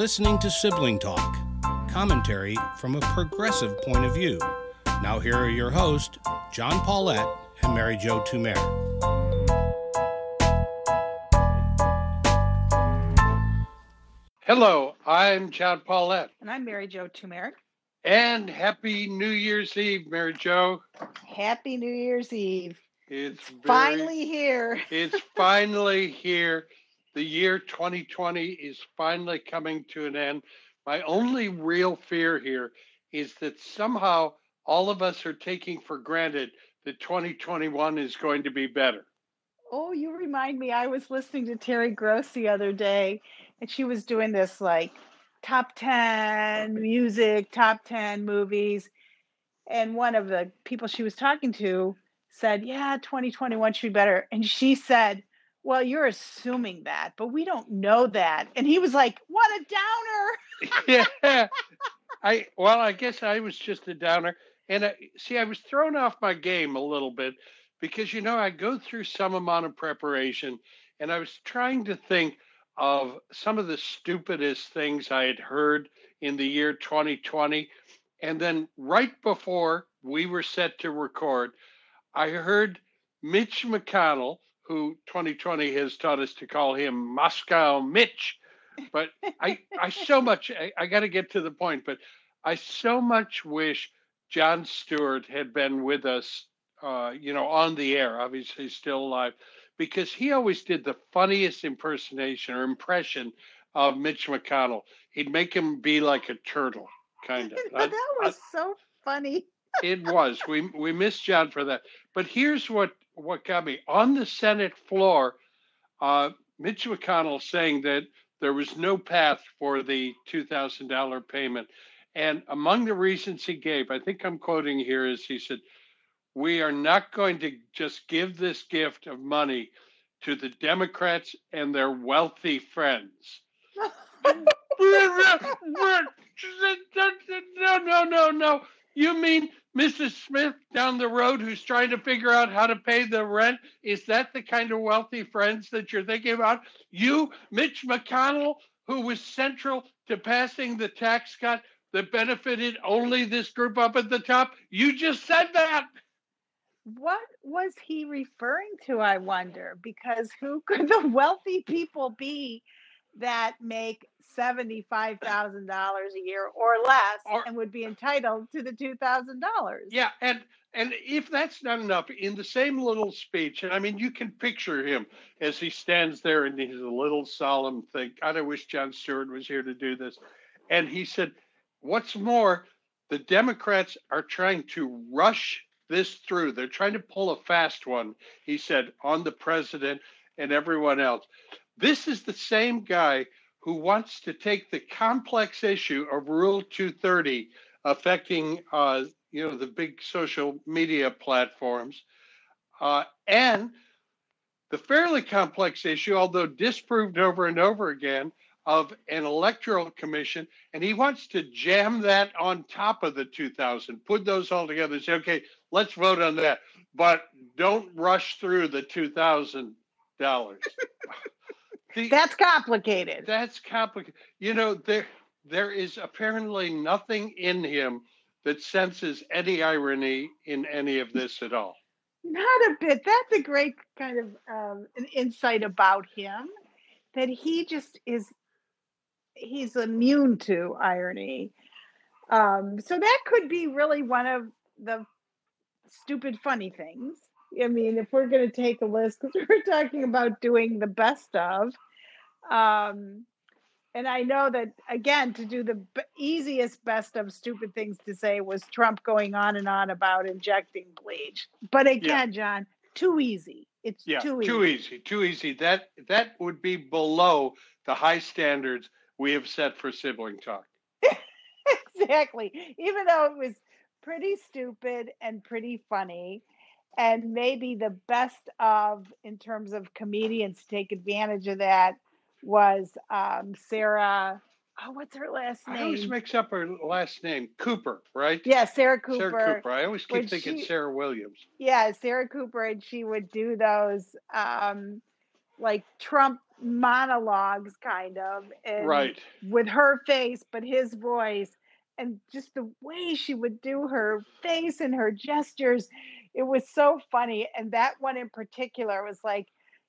You're listening to Sibling Talk, commentary from a progressive point of view. Now, here are your hosts, John Paulette and Mary Jo Tumer. Hello, I'm John Paulette. And I'm Mary Jo Turmeric. And happy New Year's Eve, Mary Jo. Happy New Year's Eve. It's very, finally here. it's finally here. The year 2020 is finally coming to an end. My only real fear here is that somehow all of us are taking for granted that 2021 is going to be better. Oh, you remind me. I was listening to Terry Gross the other day, and she was doing this like top 10 music, top 10 movies. And one of the people she was talking to said, Yeah, 2021 should be better. And she said, Well, you're assuming that, but we don't know that. And he was like, What a downer. yeah. I well, I guess I was just a downer. And I, see, I was thrown off my game a little bit because you know I go through some amount of preparation, and I was trying to think of some of the stupidest things I had heard in the year 2020, and then right before we were set to record, I heard Mitch McConnell, who 2020 has taught us to call him Moscow Mitch. But I, I so much, I, I got to get to the point, but I so much wish Jon Stewart had been with us, uh, you know, on the air, obviously still alive, because he always did the funniest impersonation or impression of Mitch McConnell. He'd make him be like a turtle, kind of. that was I, so funny. it was. We we missed Jon for that. But here's what what got me on the Senate floor. Uh, Mitch McConnell saying that there was no path for the two thousand dollar payment and among the reasons he gave, I think I'm quoting here, is he said, We are not going to just give this gift of money to the Democrats and their wealthy friends. no, no, no, no. You mean Mrs. Smith down the road who's trying to figure out how to pay the rent? Is that the kind of wealthy friends that you're thinking about? You, Mitch McConnell, who was central to passing the tax cut, that benefited only this group up at the top? You just said that. What was he referring to, I wonder? Because who could the wealthy people be that make $75,000 a year or less or, and would be entitled to the $2,000? Yeah, and and if that's not enough, in the same little speech, and I mean, you can picture him as he stands there and he's a little solemn thing. God, I wish Jon Stewart was here to do this. And he said, What's more, the Democrats are trying to rush this through. They're trying to pull a fast one, he said, on the president and everyone else. This is the same guy who wants to take the complex issue of Rule 230 affecting, uh, you know, the big social media platforms, uh, and the fairly complex issue, although disproved over and over again, of an electoral commission, and he wants to jam that on top of the 2000, put those all together and say, okay, let's vote on that, but don't rush through the $2,000. that's complicated. That's complicated. You know, there there is apparently nothing in him that senses any irony in any of this at all. Not a bit. That's a great kind of um, an insight about him that he just is he's immune to irony. Um, so that could be really one of the stupid funny things. I mean, if we're going to take a list, because we're talking about doing the best of, um, and I know that again, to do the b- easiest best of stupid things to say was Trump going on and on about injecting bleach. But again, yeah. John, too easy. It's yeah, too easy. Too easy. Too easy. That that would be below the high standards we have set for sibling talk. exactly. Even though it was pretty stupid and pretty funny, and maybe the best of in terms of comedians to take advantage of that was um, Sarah. Oh, what's her last name? I always mix up her last name. Cooper, right? Yeah, Sarah Cooper. Sarah Cooper. I always keep thinking she, Sarah Williams. Yeah, Sarah Cooper, and she would do those um, like Trump monologues, kind of, Right. with her face, but his voice, and just the way she would do her face and her gestures. It was so funny. And that one in particular was like,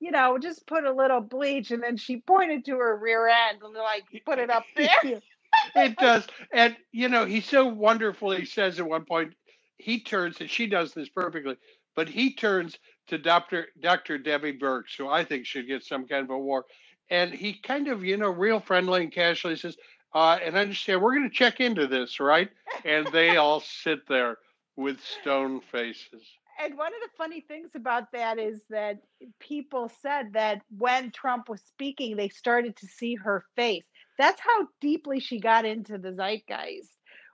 you know, just put a little bleach, and then she pointed to her rear end and like put it up there. it does. And you know, he so wonderfully says at one point, he turns and she does this perfectly, but he turns to Dr. Dr. Debbie Birx, who I think should get some kind of award. And he kind of, you know, real friendly and casually says, uh, and I understand we're going to check into this, right? And they all sit there with stone faces. And one of the funny things about that is that people said that when Trump was speaking, they started to see her face. That's how deeply she got into the zeitgeist.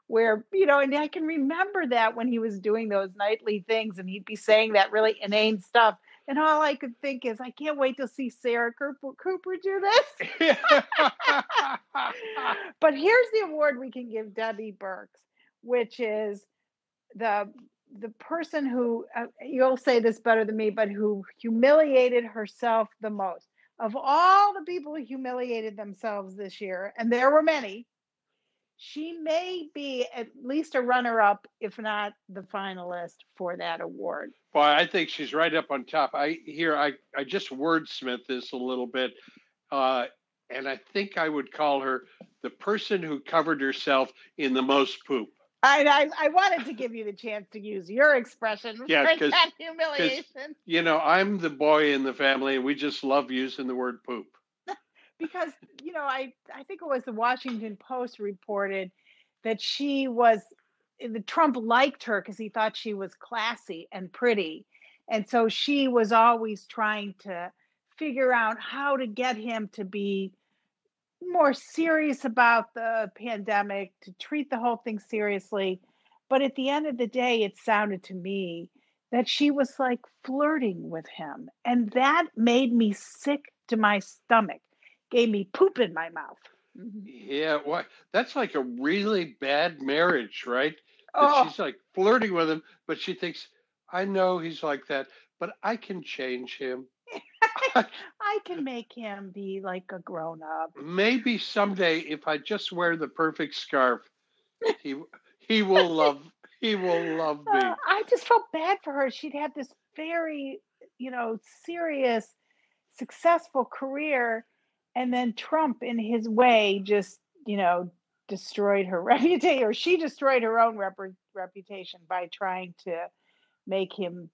Where, you know, and I can remember that when he was doing those nightly things and he'd be saying that really inane stuff. And all I could think is, I can't wait to see Sarah Cooper, Cooper do this. but here's the award we can give Debbie Birx, which is the the person who uh, you'll say this better than me, but who humiliated herself the most of all the people who humiliated themselves this year, and there were many. She may be at least a runner up, if not the finalist for that award. Well, I think she's right up on top. I here I I just wordsmith this a little bit, uh, and I think I would call her the person who covered herself in the most poop. I, I, I wanted to give you the chance to use your expression Yeah, for that humiliation You know, I'm the boy in the family, and we just love using the word poop. because you know I I think it was the Washington Post reported that she was the Trump liked her because he thought she was classy and pretty, and so she was always trying to figure out how to get him to be more serious about the pandemic, to treat the whole thing seriously. But at the end of the day, it sounded to me that she was like flirting with him. And that made me sick to my stomach, gave me poop in my mouth. Mhm. Yeah, what? That's like a really bad marriage, right? Oh, she's like flirting with him, but she thinks, I know he's like that, but I can change him. I can make him be like a grown up. Maybe someday, if I just wear the perfect scarf, he he will love he will love me. Uh, I just felt bad for her. She'd had this very, you know, serious, successful career. And then Trump, in his way, just, you know, destroyed her reputation, or she destroyed her own rep- reputation by trying to make him,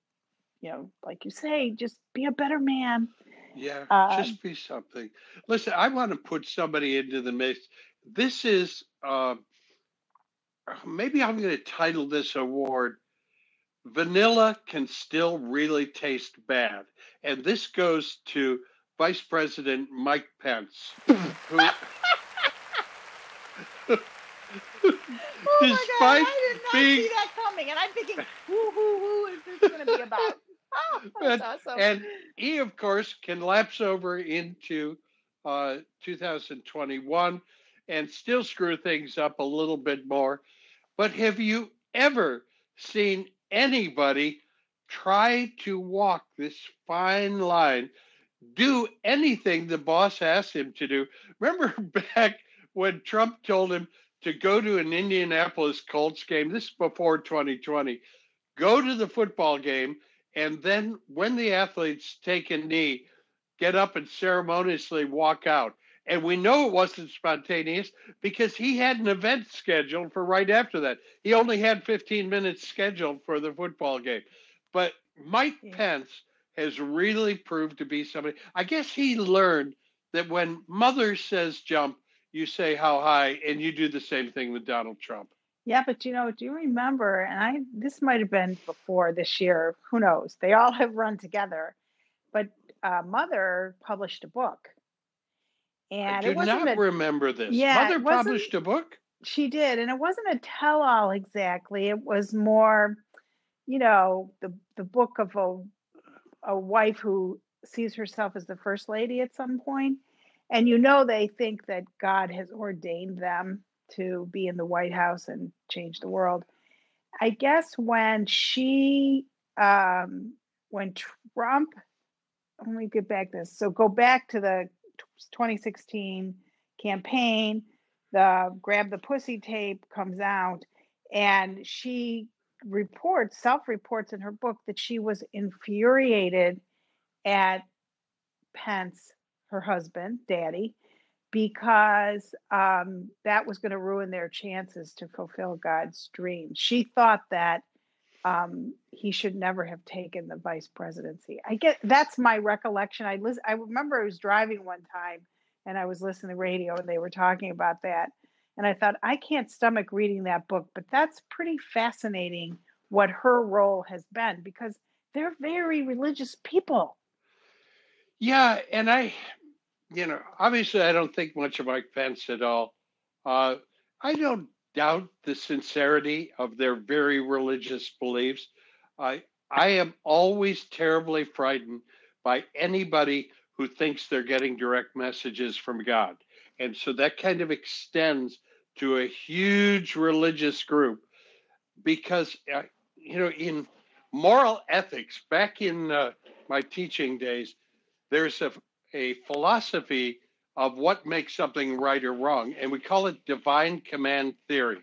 you know, like you say, just be a better man. Yeah, Um, just be something. Listen, I want to put somebody into the mix. This is uh, maybe I'm going to title this award "Vanilla Can Still Really Taste Bad," and this goes to Vice President Mike Pence, who. Oh my God, Despite I did not being- see that coming. And I'm thinking, is this going to be about? Oh, that's awesome. and he, of course, can lapse over into uh, 2021 and still screw things up a little bit more. But have you ever seen anybody try to walk this fine line, do anything the boss asked him to do? Remember back when Trump told him to go to an Indianapolis Colts game? This is before 2020. Go to the football game and then when the athletes take a knee, get up and ceremoniously walk out. And we know it wasn't spontaneous because he had an event scheduled for right after that. He only had 15 minutes scheduled for the football game. But Mike Yeah. Pence has really proved to be somebody. I guess he learned that when mother says jump, you say how high, and you do the same thing with Donald Trump. Yeah, but you know, do you remember? And I this might have been before this year. Who knows? They all have run together. But uh, Mother published a book, I and do it wasn't not a, remember this. Yeah, mother published a book. she did, and it wasn't a tell-all exactly. It was more, you know, the the book of a a wife who sees herself as the first lady at some point, and you know they think that God has ordained them to be in the White House and change the world. I guess when she, um, when Trump, let me get back this. So go back to the 2016 campaign. The grab the pussy tape comes out, and she reports, self reports in her book that she was infuriated at Pence, her husband, daddy, because um, that was going to ruin their chances to fulfill God's dreams. She thought that um, he should never have taken the vice presidency. I get that's my recollection. I listen, I remember I was driving one time and I was listening to radio and they were talking about that. And I thought, I can't stomach reading that book, but that's pretty fascinating what her role has been because they're very religious people. Yeah, and I, you know, obviously I don't think much of Mike Pence at all. Uh, I don't doubt the sincerity of their very religious beliefs. I I am always terribly frightened by anybody who thinks they're getting direct messages from God. And so that kind of extends to a huge religious group because, uh, you know, in moral ethics, back in uh, my teaching days, there's a, a philosophy of what makes something right or wrong, and we call it divine command theory.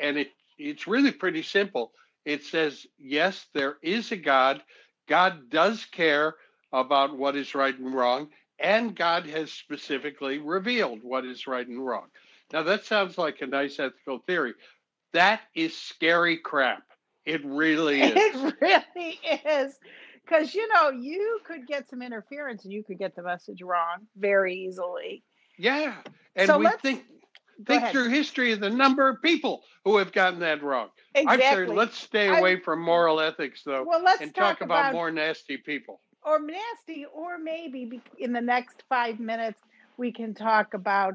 And it it's really pretty simple. It says, yes, there is a God. God does care about what is right and wrong, and God has specifically revealed what is right and wrong. Now, that sounds like a nice ethical theory. That is scary crap. It really is. It really is. Because, you know, you could get some interference and you could get the message wrong very easily. Yeah. And so we think think through history of the number of people who have gotten that wrong. Exactly. I'm sorry, let's stay away I, from moral ethics though well, let's and talk, talk about, about, more nasty people. Or nasty, or maybe in the next five minutes we can talk about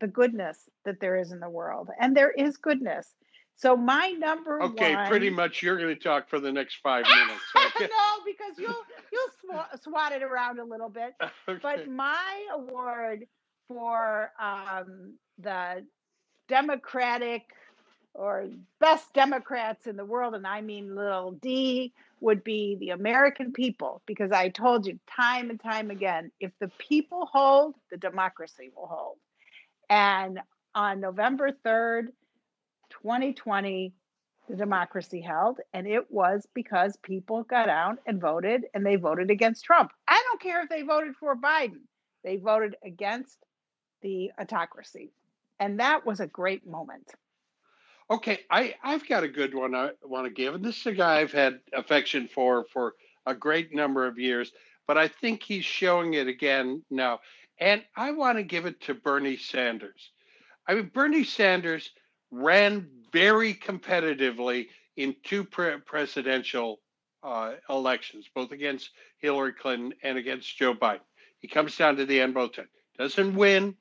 the goodness that there is in the world. And there is goodness. So my number okay, one. pretty much you're going to talk for the next five minutes. Okay? no, because you'll you'll sw- swat it around a little bit. Okay. But my award for um, the Democratic or best Democrats in the world, and I mean little d, would be the American people, because I told you time and time again if the people hold, the democracy will hold. And on November 3rd, 2020, the democracy held, and it was because people got out and voted, and they voted against Trump. I don't care if they voted for Biden, they voted against the autocracy. And that was a great moment. Okay, I, I've got a good one I want to give. And this is a guy I've had affection for for a great number of years, but I think he's showing it again now. And I want to give it to Bernie Sanders. I mean, Bernie Sanders ran very competitively in two pre- presidential uh, elections, both against Hillary Clinton and against Joe Biden. He comes down to the end both times. Doesn't win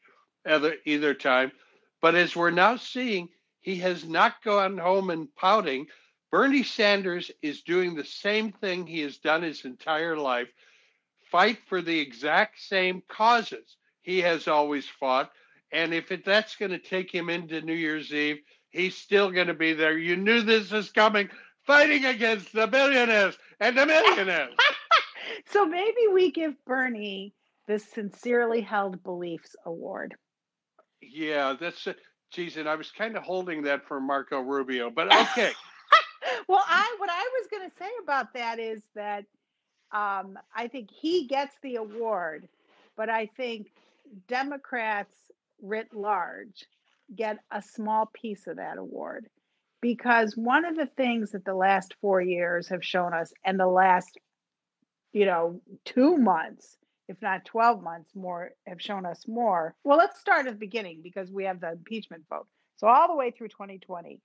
either, either time, but as we're now seeing, he has not gone home and pouting. Bernie Sanders is doing the same thing he has done his entire life fight for the exact same causes he has always fought. And if it, that's going to take him into New Year's Eve, he's still going to be there. You knew this was coming, fighting against the billionaires and the millionaires. so maybe we give Bernie the Sincerely Held Beliefs Award. Yeah, that's it. Geez, and I was kind of holding that for Marco Rubio, but okay. well, I what I was going to say about that is that um, I think he gets the award, but I think Democrats writ large get a small piece of that award because one of the things that the last four years have shown us, and the last, you know, two months if not 12 months more, have shown us more. Well, let's start at the beginning because we have the impeachment vote. So, all the way through 2020,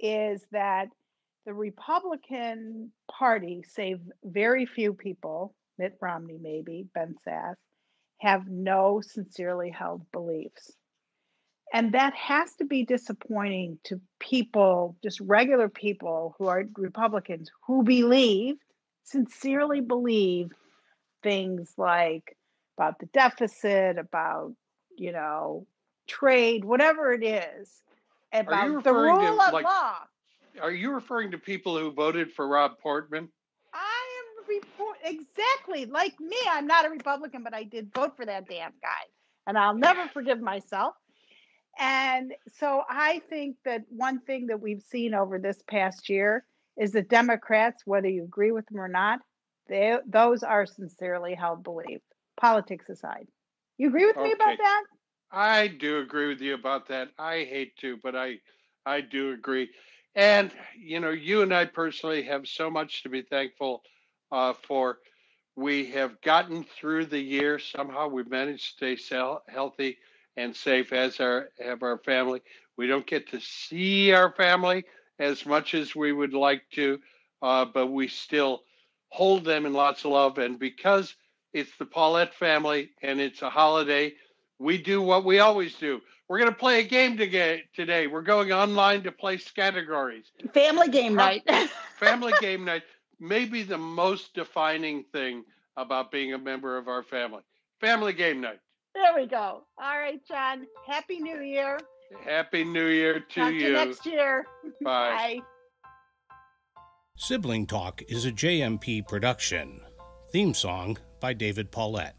is that the Republican Party, save very few people, Mitt Romney maybe, Ben Sasse, have no sincerely held beliefs. And that has to be disappointing to people, just regular people who are Republicans who believe, sincerely believe things like about the deficit, about, you know, trade, whatever it is, about the rule to, of like, law. Are you referring to people who voted for Rob Portman? I am report exactly like me. I'm not a Republican, but I did vote for that damn guy, and I'll never forgive myself. And so I think that one thing that we've seen over this past year is that Democrats, whether you agree with them or not, they, those are sincerely held beliefs, politics aside. You agree with okay. me about that? I do agree with you about that. I hate to, but I I do agree. And you know, you and I personally have so much to be thankful uh, for. We have gotten through the year somehow. We've managed to stay healthy and safe as our have our family. We don't get to see our family as much as we would like to, uh, but we still hold them in lots of love. And because it's the Paulette family and it's a holiday, we do what we always do. We're going to play a game today. We're going online to play categories. Family game night. family game night. Maybe the most defining thing about being a member of our family. Family game night. There we go. All right, John. Happy New Year. Happy New Year to Talk you. To next year. Bye. Bye. Sibling Talk is a JMP production. Theme song by David Paulette.